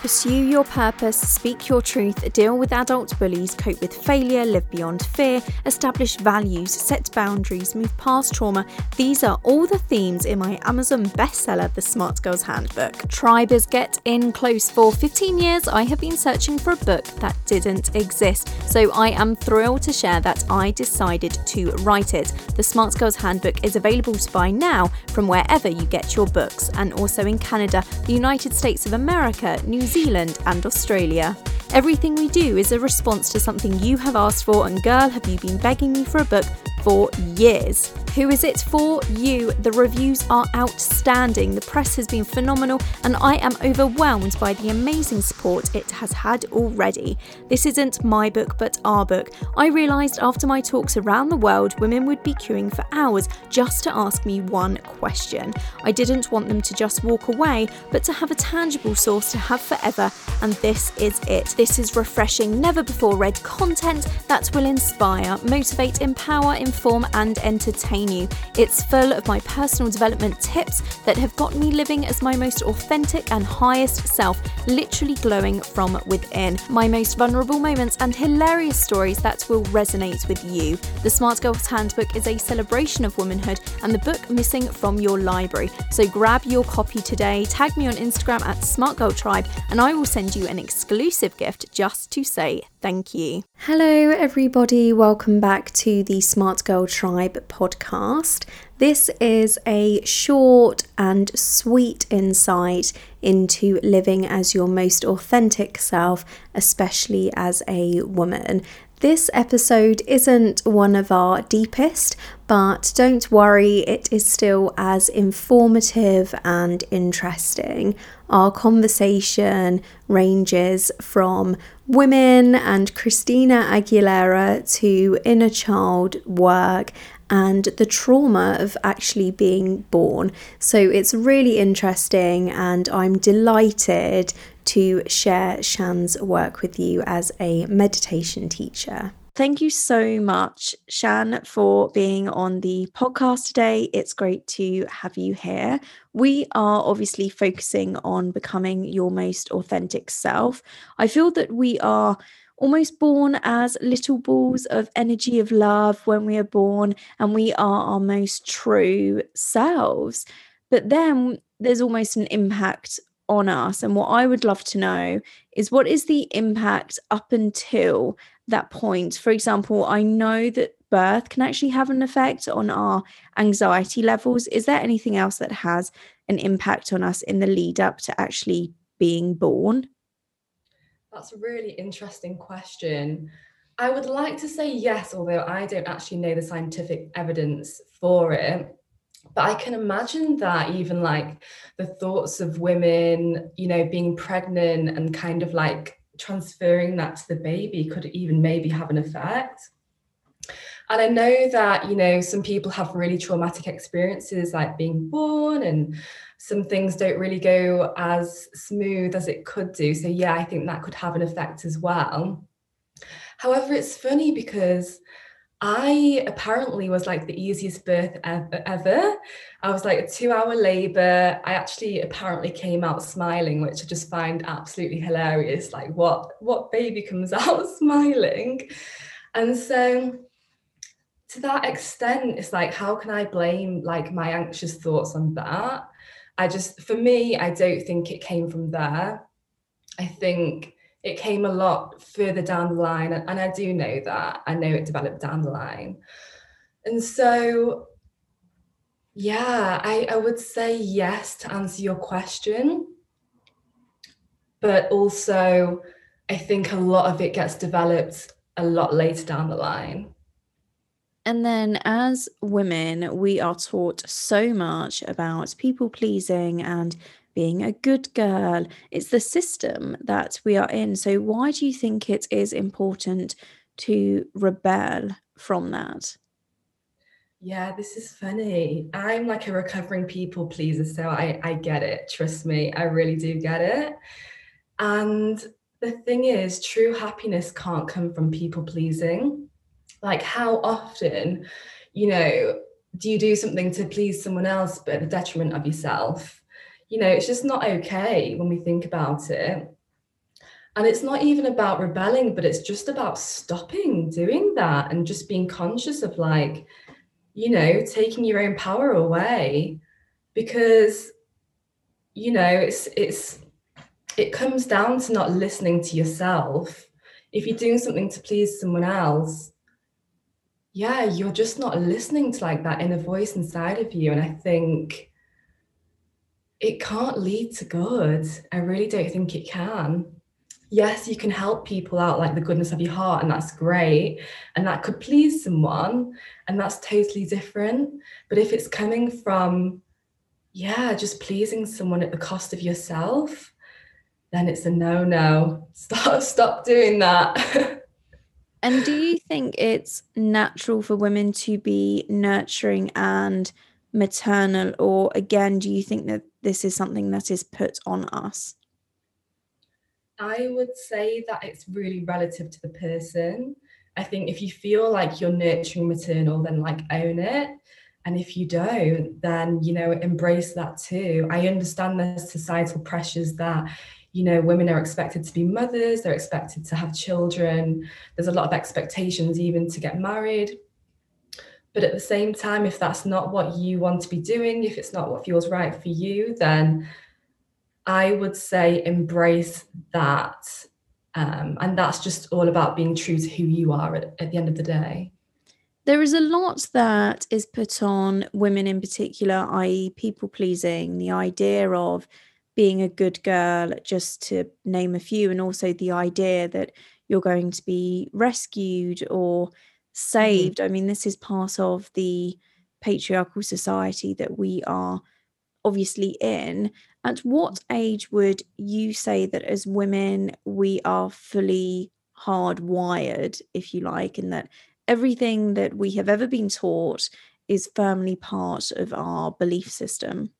Pursue your purpose, speak your truth, deal with adult bullies, cope with failure, live beyond fear, establish values, set boundaries, move past trauma. These are all the themes in my Amazon bestseller, The Smart Girls Handbook. Tribers get in close. For 15 years, I have been searching for a book that didn't exist, so I am thrilled to share that I decided to write it. The Smart Girls Handbook is available to buy now from wherever you get your books, and also in Canada, the United States of America, New Zealand, and Australia. Everything we do is a response to something you have asked for, and girl, have you been begging me for a book for years. Who is it for? You. The reviews are outstanding, the press has been phenomenal, and I am overwhelmed by the amazing support it has had already. This isn't my book, but our book. I realised after my talks around the world, women would be queuing for hours just to ask me one question. I didn't want them to just walk away, but to have a tangible source to have forever, and this is it. This is refreshing, never before read content that will inspire, motivate, empower, inform, and entertain you. It's full of my personal development tips that have got me living as my most authentic and highest self, literally glowing from within. My most vulnerable moments and hilarious stories that will resonate with you. The Smart Girls Handbook is a celebration of womanhood and the book missing from your library. So grab your copy today, tag me on Instagram at Smart Girl Tribe, and I will send you an exclusive gift just to say thank you. Hello, everybody. Welcome back to the Smart Girl Tribe podcast. This is a short and sweet insight into living as your most authentic self, especially as a woman. This episode isn't one of our deepest, but don't worry, it is still as informative and interesting. Our conversation ranges from women and Christina Aguilera to inner child work and the trauma of actually being born. So it's really interesting, and I'm delighted to share Shan's work with you as a meditation teacher. Thank you so much, Shan, for being on the podcast today. It's great to have you here. We are obviously focusing on becoming your most authentic self. I feel that we are almost born as little balls of energy of love when we are born, and we are our most true selves. But then there's almost an impact on us. And what I would love to know is what is the impact up until that point? For example, I know that birth can actually have an effect on our anxiety levels. Is there anything else that has an impact on us in the lead up to actually being born? That's a really interesting question. I would like to say yes, although I don't actually know the scientific evidence for it. But I can imagine that even like the thoughts of women, you know, being pregnant and kind of like transferring that to the baby could even maybe have an effect. And I know that, you know, some people have really traumatic experiences like being born and some things don't really go as smooth as it could do. So, yeah, I think that could have an effect as well. However, it's funny because I apparently was like the easiest birth ever. I was like a two hour labor. I actually apparently came out smiling, which I just find absolutely hilarious. Like, what, what baby comes out smiling? And so, to that extent, it's like, how can I blame like my anxious thoughts on that? I just, for me, I don't think it came from there. I think it came a lot further down the line. And, I do know that. I know it developed down the line. And so, yeah, I, I would say yes to answer your question. But also, I think a lot of it gets developed a lot later down the line. And then, as women, we are taught so much about people pleasing and being a good girl. It's the system that we are in. So, why do you think it is important to rebel from that? Yeah, this is funny. I'm like a recovering people pleaser, so I, I get it. Trust me, I really do get it. And the thing is, true happiness can't come from people pleasing like how often you know do you do something to please someone else but at the detriment of yourself you know it's just not okay when we think about it And it's not even about rebelling, but it's just about stopping doing that and just being conscious of like, you know, taking your own power away because you know, it's it's it comes down to not listening to yourself. If you're doing something to please someone else, yeah, you're just not listening to like that inner voice inside of you. And I think it can't lead to good. I really don't think it can. Yes, you can help people out like the goodness of your heart, and that's great. And that could please someone, and that's totally different. But if it's coming from yeah, just pleasing someone at the cost of yourself, then it's a no no. Stop stop doing that. and do you think it's natural for women to be nurturing and maternal or again do you think that this is something that is put on us? I would say that it's really relative to the person. I think if you feel like you're nurturing maternal, then like own it. And if you don't, then, you know, embrace that too. I understand there's societal pressures that, you know, women are expected to be mothers, they're expected to have children. There's a lot of expectations even to get married. But at the same time, if that's not what you want to be doing, if it's not what feels right for you, then I would say embrace that. Um, and that's just all about being true to who you are at, at the end of the day. There is a lot that is put on women in particular, i.e., people pleasing, the idea of being a good girl, just to name a few, and also the idea that you're going to be rescued or. Saved. Mm-hmm. I mean, this is part of the patriarchal society that we are obviously in. At what age would you say that as women we are fully hardwired, if you like, and that everything that we have ever been taught is firmly part of our belief system?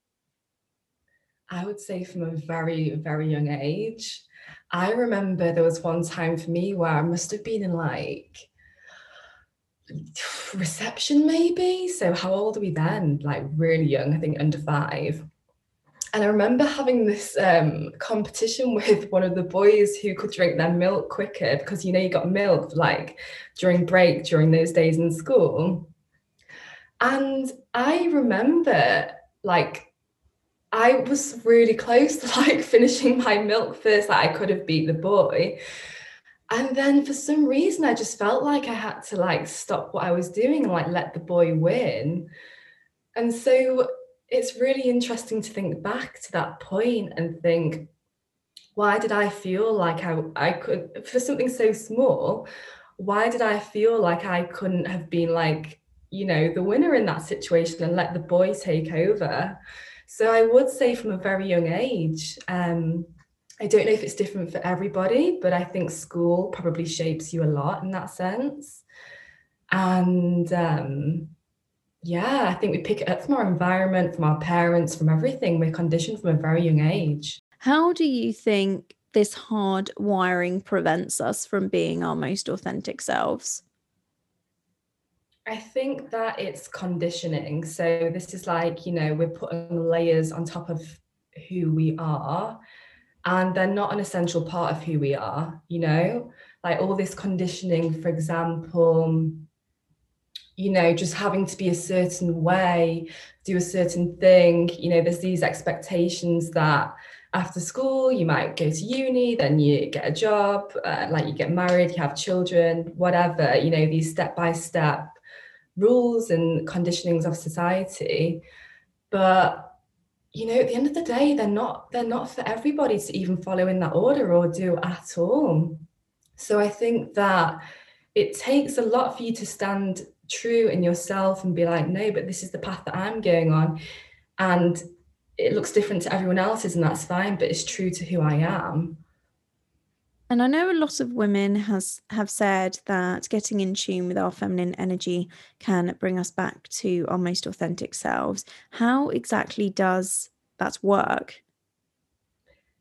I would say from a very, very young age. I remember there was one time for me where I must have been in like reception, maybe. So, how old are we then? Like, really young, I think under five. And I remember having this um, competition with one of the boys who could drink their milk quicker because you know you got milk like during break during those days in school. And I remember like I was really close to like finishing my milk first, that I could have beat the boy. And then for some reason I just felt like I had to like stop what I was doing and like let the boy win. And so it's really interesting to think back to that point and think, why did I feel like I, I could, for something so small, why did I feel like I couldn't have been like, you know, the winner in that situation and let the boy take over? So I would say from a very young age, um, I don't know if it's different for everybody, but I think school probably shapes you a lot in that sense. And um, yeah, I think we pick it up from our environment, from our parents, from everything. We're conditioned from a very young age. How do you think this hard wiring prevents us from being our most authentic selves? I think that it's conditioning. So this is like, you know, we're putting layers on top of who we are, and they're not an essential part of who we are, you know, like all this conditioning, for example you know, just having to be a certain way, do a certain thing. You know, there's these expectations that after school you might go to uni, then you get a job, uh, like you get married, you have children, whatever. You know, these step by step rules and conditionings of society. But you know, at the end of the day, they're not they're not for everybody to even follow in that order or do at all. So I think that it takes a lot for you to stand true in yourself and be like, no, but this is the path that I'm going on. And it looks different to everyone else's, and that's fine, but it's true to who I am. And I know a lot of women has have said that getting in tune with our feminine energy can bring us back to our most authentic selves. How exactly does that work?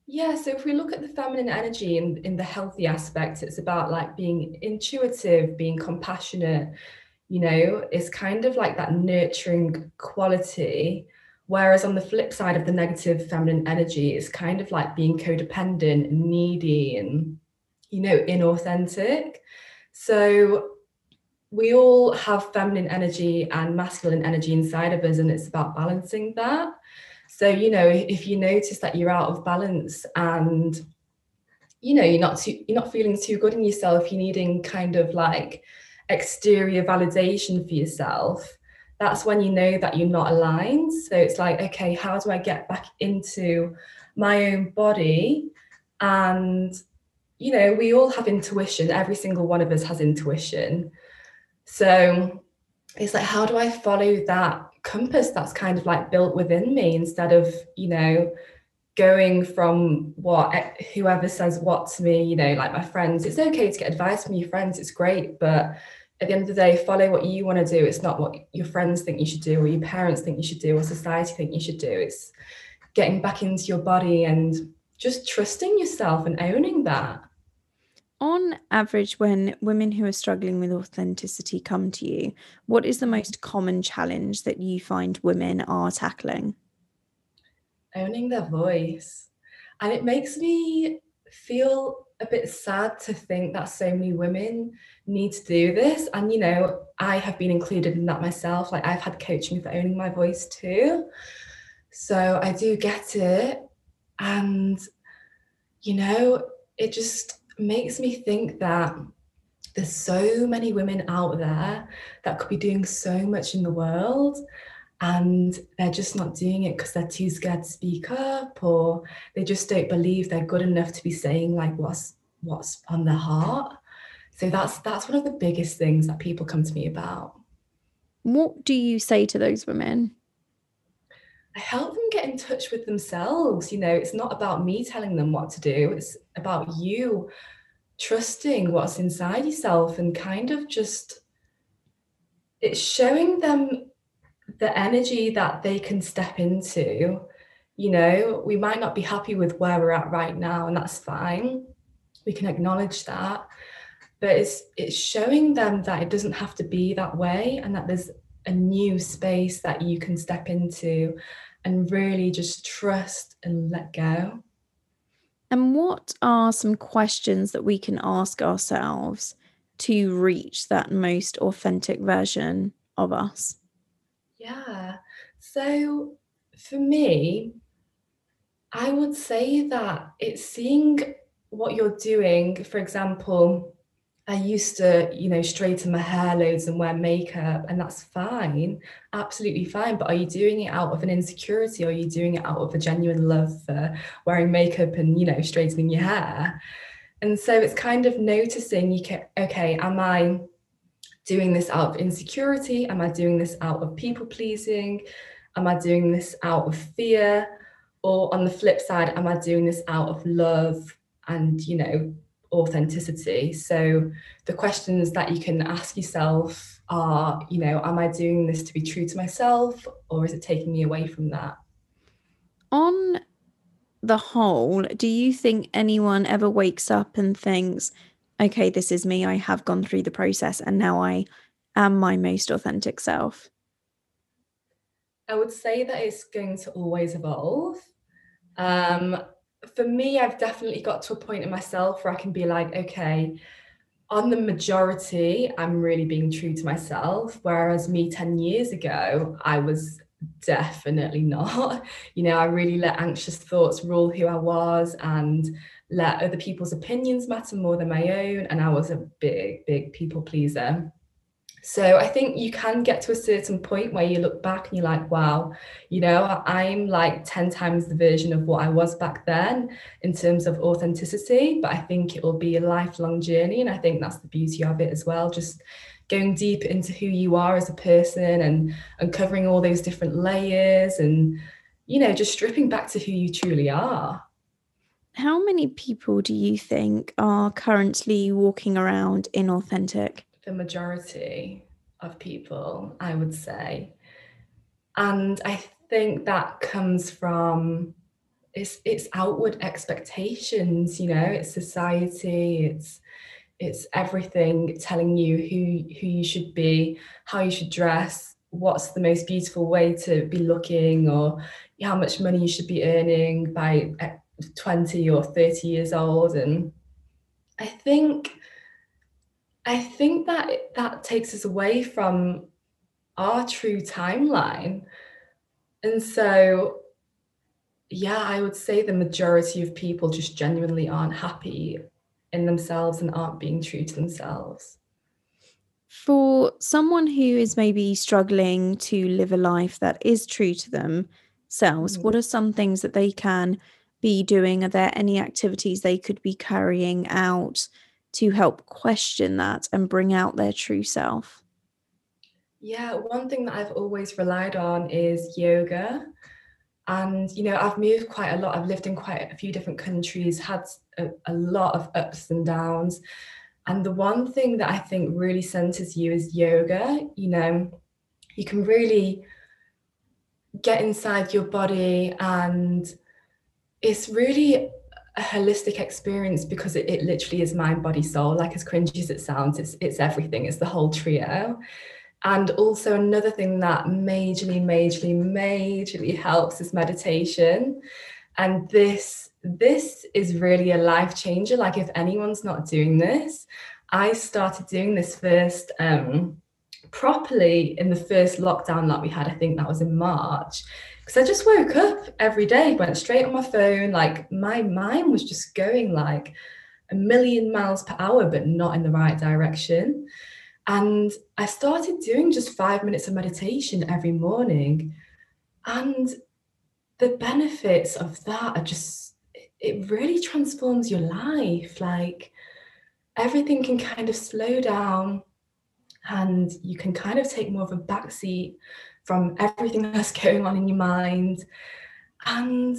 Yeah, so if we look at the feminine energy in, in the healthy aspect, it's about like being intuitive, being compassionate, you know, it's kind of like that nurturing quality. Whereas on the flip side of the negative feminine energy, it's kind of like being codependent and needy and you know, inauthentic. So we all have feminine energy and masculine energy inside of us, and it's about balancing that. So, you know, if you notice that you're out of balance and you know you're not too, you're not feeling too good in yourself, you're needing kind of like exterior validation for yourself, that's when you know that you're not aligned. So it's like, okay, how do I get back into my own body? And, you know, we all have intuition. Every single one of us has intuition. So it's like, how do I follow that compass that's kind of like built within me instead of, you know, going from what whoever says what to me, you know, like my friends, it's okay to get advice from your friends, it's great, but at the end of the day, follow what you want to do. It's not what your friends think you should do, or your parents think you should do, or society think you should do. It's getting back into your body and just trusting yourself and owning that. On average, when women who are struggling with authenticity come to you, what is the most common challenge that you find women are tackling? Owning their voice. And it makes me feel a bit sad to think that so many women need to do this. And, you know, I have been included in that myself. Like, I've had coaching for owning my voice too. So I do get it. And, you know, it just makes me think that there's so many women out there that could be doing so much in the world and they're just not doing it because they're too scared to speak up or they just don't believe they're good enough to be saying like what's what's on their heart so that's that's one of the biggest things that people come to me about what do you say to those women I help them get in touch with themselves. You know, it's not about me telling them what to do, it's about you trusting what's inside yourself and kind of just it's showing them the energy that they can step into. You know, we might not be happy with where we're at right now, and that's fine. We can acknowledge that. But it's it's showing them that it doesn't have to be that way and that there's a new space that you can step into and really just trust and let go. And what are some questions that we can ask ourselves to reach that most authentic version of us? Yeah. So for me, I would say that it's seeing what you're doing. For example, I used to, you know, straighten my hair loads and wear makeup, and that's fine, absolutely fine. But are you doing it out of an insecurity or are you doing it out of a genuine love for wearing makeup and, you know, straightening your hair? And so it's kind of noticing you can, okay, am I doing this out of insecurity? Am I doing this out of people pleasing? Am I doing this out of fear? Or on the flip side, am I doing this out of love and, you know, authenticity. So the questions that you can ask yourself are, you know, am I doing this to be true to myself or is it taking me away from that? On the whole, do you think anyone ever wakes up and thinks, okay, this is me, I have gone through the process and now I am my most authentic self? I would say that it's going to always evolve. Um, for me, I've definitely got to a point in myself where I can be like, okay, on the majority, I'm really being true to myself. Whereas me 10 years ago, I was definitely not. You know, I really let anxious thoughts rule who I was and let other people's opinions matter more than my own. And I was a big, big people pleaser. So I think you can get to a certain point where you look back and you're like, wow, you know, I'm like 10 times the version of what I was back then in terms of authenticity. But I think it will be a lifelong journey. And I think that's the beauty of it as well. Just going deep into who you are as a person and uncovering all those different layers and, you know, just stripping back to who you truly are. How many people do you think are currently walking around inauthentic? The majority of people, I would say. And I think that comes from it's it's outward expectations, you know, it's society, it's it's everything telling you who who you should be, how you should dress, what's the most beautiful way to be looking or how much money you should be earning by eh, 20 or 30 years old and I think I think that that takes us away from our true timeline. And so yeah, I would say the majority of people just genuinely aren't happy in themselves and aren't being true to themselves. For someone who is maybe struggling to live a life that is true to themselves, Mhm. what are some things that they can be doing? Are there any activities they could be carrying out to help question that and bring out their true self? Yeah, one thing that I've always relied on is yoga. And, you know, I've moved quite a lot. I've lived in quite a few different countries, had a, a lot of ups and downs. And the one thing that I think really centers you is yoga. You know, you can really get inside your body and it's really a holistic experience because it, it literally is mind, body, soul. Like as cringy as it sounds, it's it's everything, it's the whole trio. And also another thing that majorly, majorly, majorly helps is meditation. And this this is really a life changer. Like if anyone's not doing this, I started doing this first um, properly in the first lockdown that we had. I think that was in March. Because I just woke up every day, went straight on my phone. Like my mind was just going like a million miles per hour, but not in the right direction. And I started doing just five minutes of meditation every morning. And the benefits of that are just, it really transforms your life. Like everything can kind of slow down and you can kind of take more of a backseat from everything that's going on in your mind. And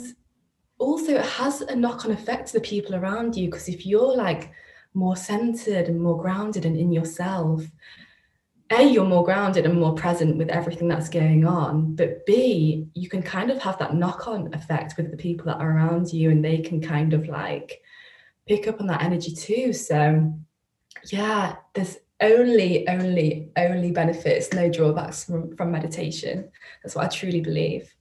also, it has a knock on effect to the people around you because if you're like more centered and more grounded and in yourself, a, you're more grounded and more present with everything that's going on. But B, you can kind of have that knock on effect with the people that are around you and they can kind of like pick up on that energy too. So, yeah, there's only, only, only benefits, no drawbacks from, from meditation. That's what I truly believe.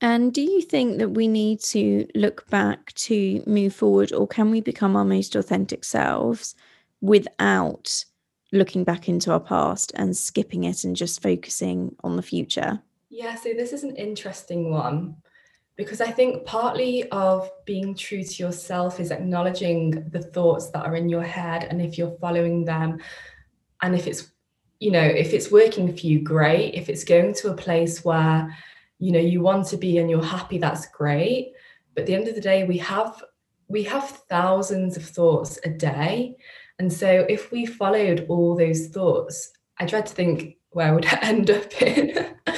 And do you think that we need to look back to move forward, or can we become our most authentic selves without looking back into our past and skipping it and just focusing on the future? Yeah, so this is an interesting one because I think partly of being true to yourself is acknowledging the thoughts that are in your head and if you're following them and if it's you know if it's working for you great. If it's going to a place where you know you want to be and you're happy that's great. But at the end of the day we have we have thousands of thoughts a day. And so if we followed all those thoughts i dread to think where I would I end up in.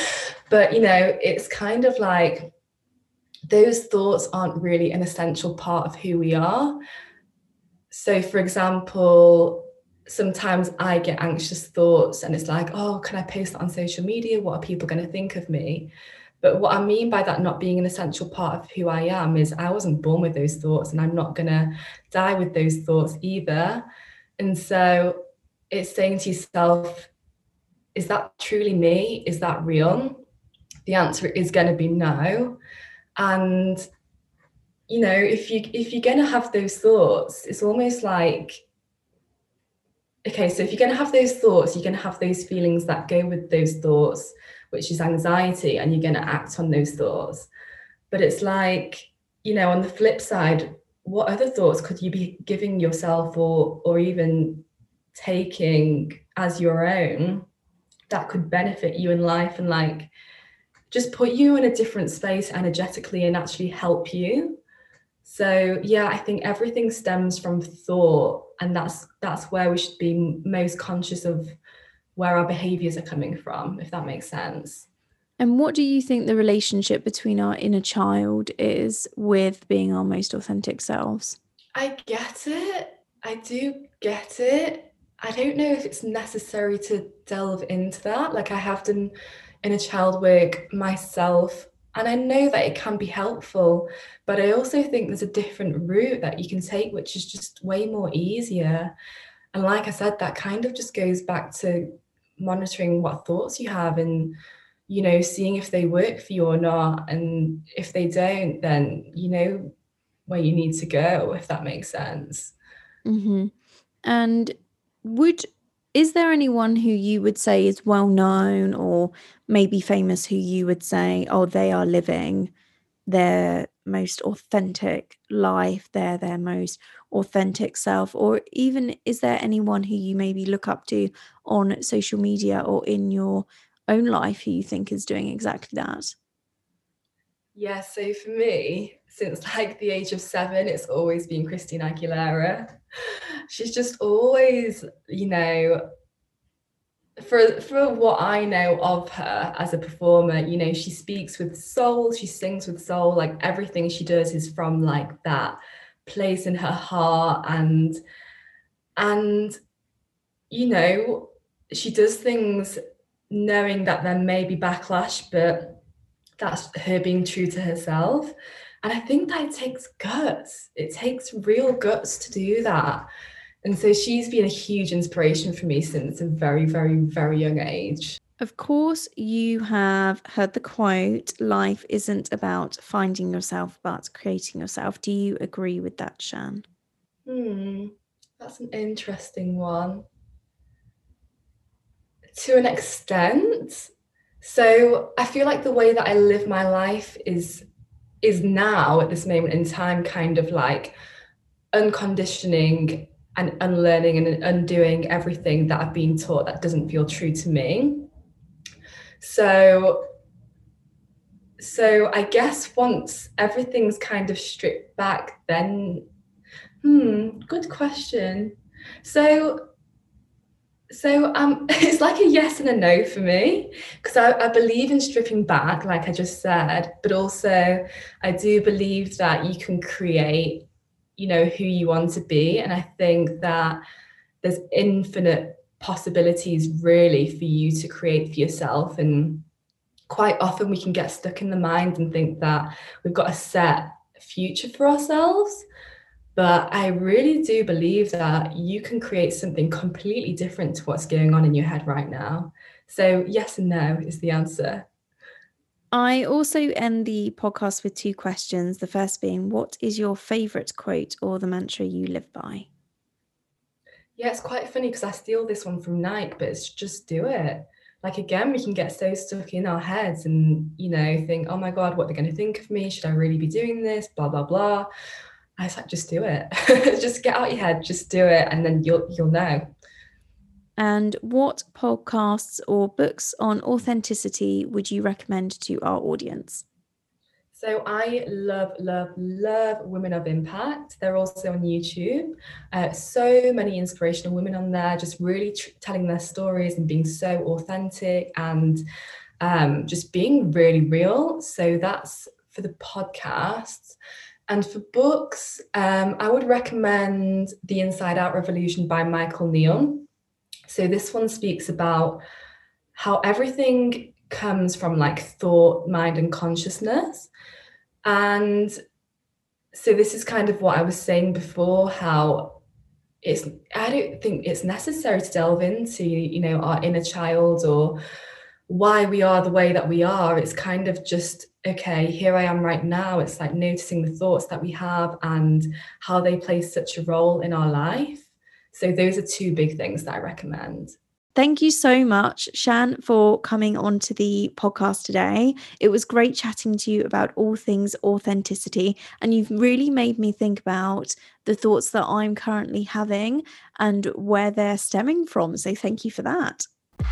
But you know it's kind of like those thoughts aren't really an essential part of who we are. So, for example, sometimes I get anxious thoughts and it's like, oh, can I post that on social media? What are people going to think of me? But what I mean by that not being an essential part of who I am is I wasn't born with those thoughts and I'm not going to die with those thoughts either. And so it's saying to yourself, is that truly me? Is that real? The answer is going to be no and you know if you if you're going to have those thoughts it's almost like okay so if you're going to have those thoughts you're going to have those feelings that go with those thoughts which is anxiety and you're going to act on those thoughts. But it's like you know on the flip side what other thoughts could you be giving yourself or or even taking as your own that could benefit you in life? And like just put you in a different space energetically and actually help you. So yeah i think everything stems from thought and that's that's where we should be most conscious of where our behaviors are coming from if that makes sense. And what do you think the relationship between our inner child is with being our most authentic selves? I get it. I do get it. I don't know if it's necessary to delve into that. Like i have done inner child work myself and I know that it can be helpful, but I also think there's a different route that you can take, which is just way more easier. And like I said, that kind of just goes back to monitoring what thoughts you have and, you know, seeing if they work for you or not. And if they don't, then you know where you need to go, if that makes sense. Mm-hmm. And would is there anyone who you would say is well known or maybe famous who you would say, oh, they are living their most authentic life, they're their most authentic self? Or even is there anyone who you maybe look up to on social media or in your own life who you think is doing exactly that? Yeah, so for me, since like the age of seven, it's always been Christina Aguilera. She's just always, you know, for for what I know of her as a performer, you know, she speaks with soul, she sings with soul, like everything she does is from like that place in her heart and and you know, she does things knowing that there may be backlash, but that's her being true to herself. And I think that it takes guts. It takes real guts to do that. And so she's been a huge inspiration for me since a very, very, very young age. Of course, you have heard the quote life isn't about finding yourself, but creating yourself. Do you agree with that, Shan? Hmm, that's an interesting one. To an extent. So I feel like the way that I live my life is is now at this moment in time kind of like unconditioning and unlearning and undoing everything that I've been taught that doesn't feel true to me. So so I guess once everything's kind of stripped back, then hmm, good question. So so um, it's like a yes and a no for me because I, I, believe in stripping back, like I just said, but also I do believe that you can create, you know, who you want to be, and I think that there's infinite possibilities really for you to create for yourself and quite often we can get stuck in the mind and think that we've got a set future for ourselves but I really do believe that you can create something completely different to what's going on in your head right now. So, yes and no is the answer. I also end the podcast with two questions. The first being, what is your favorite quote or the mantra you live by? Yeah, it's quite funny because I steal this one from Nike, but it's just do it. Like again, we can get so stuck in our heads and you know think, oh my god, what they're going to think of me? Should I really be doing this? Blah blah blah. I was like, just do it. just get out your head, just do it, and then you'll you'll know. And what podcasts or books on authenticity would you recommend to our audience? So I love, love, love Women of Impact. They're also on YouTube. Uh, so many inspirational women on there, just really tr- telling their stories and being so authentic and um, just being really real. So that's for the podcasts. And for books, um, I would recommend The Inside Out Revolution by Michael Neill. So this one speaks about how everything comes from like thought, mind, and consciousness. And so this is kind of what I was saying before, how it's I don't think it's necessary to delve into, you know, our inner child or why we are the way that we are. It's kind of just okay, here I am right now. It's like noticing the thoughts that we have and how they play such a role in our life. So, those are two big things that I recommend. Thank you so much, Shan, for coming on to the podcast today. It was great chatting to you about all things authenticity. And you've really made me think about the thoughts that I'm currently having and where they're stemming from. So, thank you for that.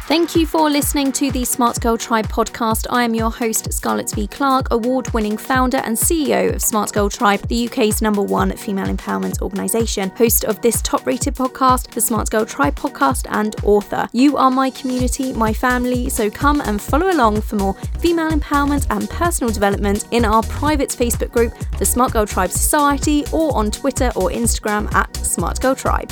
Thank you for listening to the Smart Girl Tribe podcast. I am your host, Scarlett V. Clark, award winning founder and CEO of Smart Girl Tribe, the UK's number one female empowerment organisation, host of this top rated podcast, the Smart Girl Tribe podcast, and author. You are my community, my family, so come and follow along for more female empowerment and personal development in our private Facebook group, the Smart Girl Tribe Society, or on Twitter or Instagram at Smart Girl Tribe.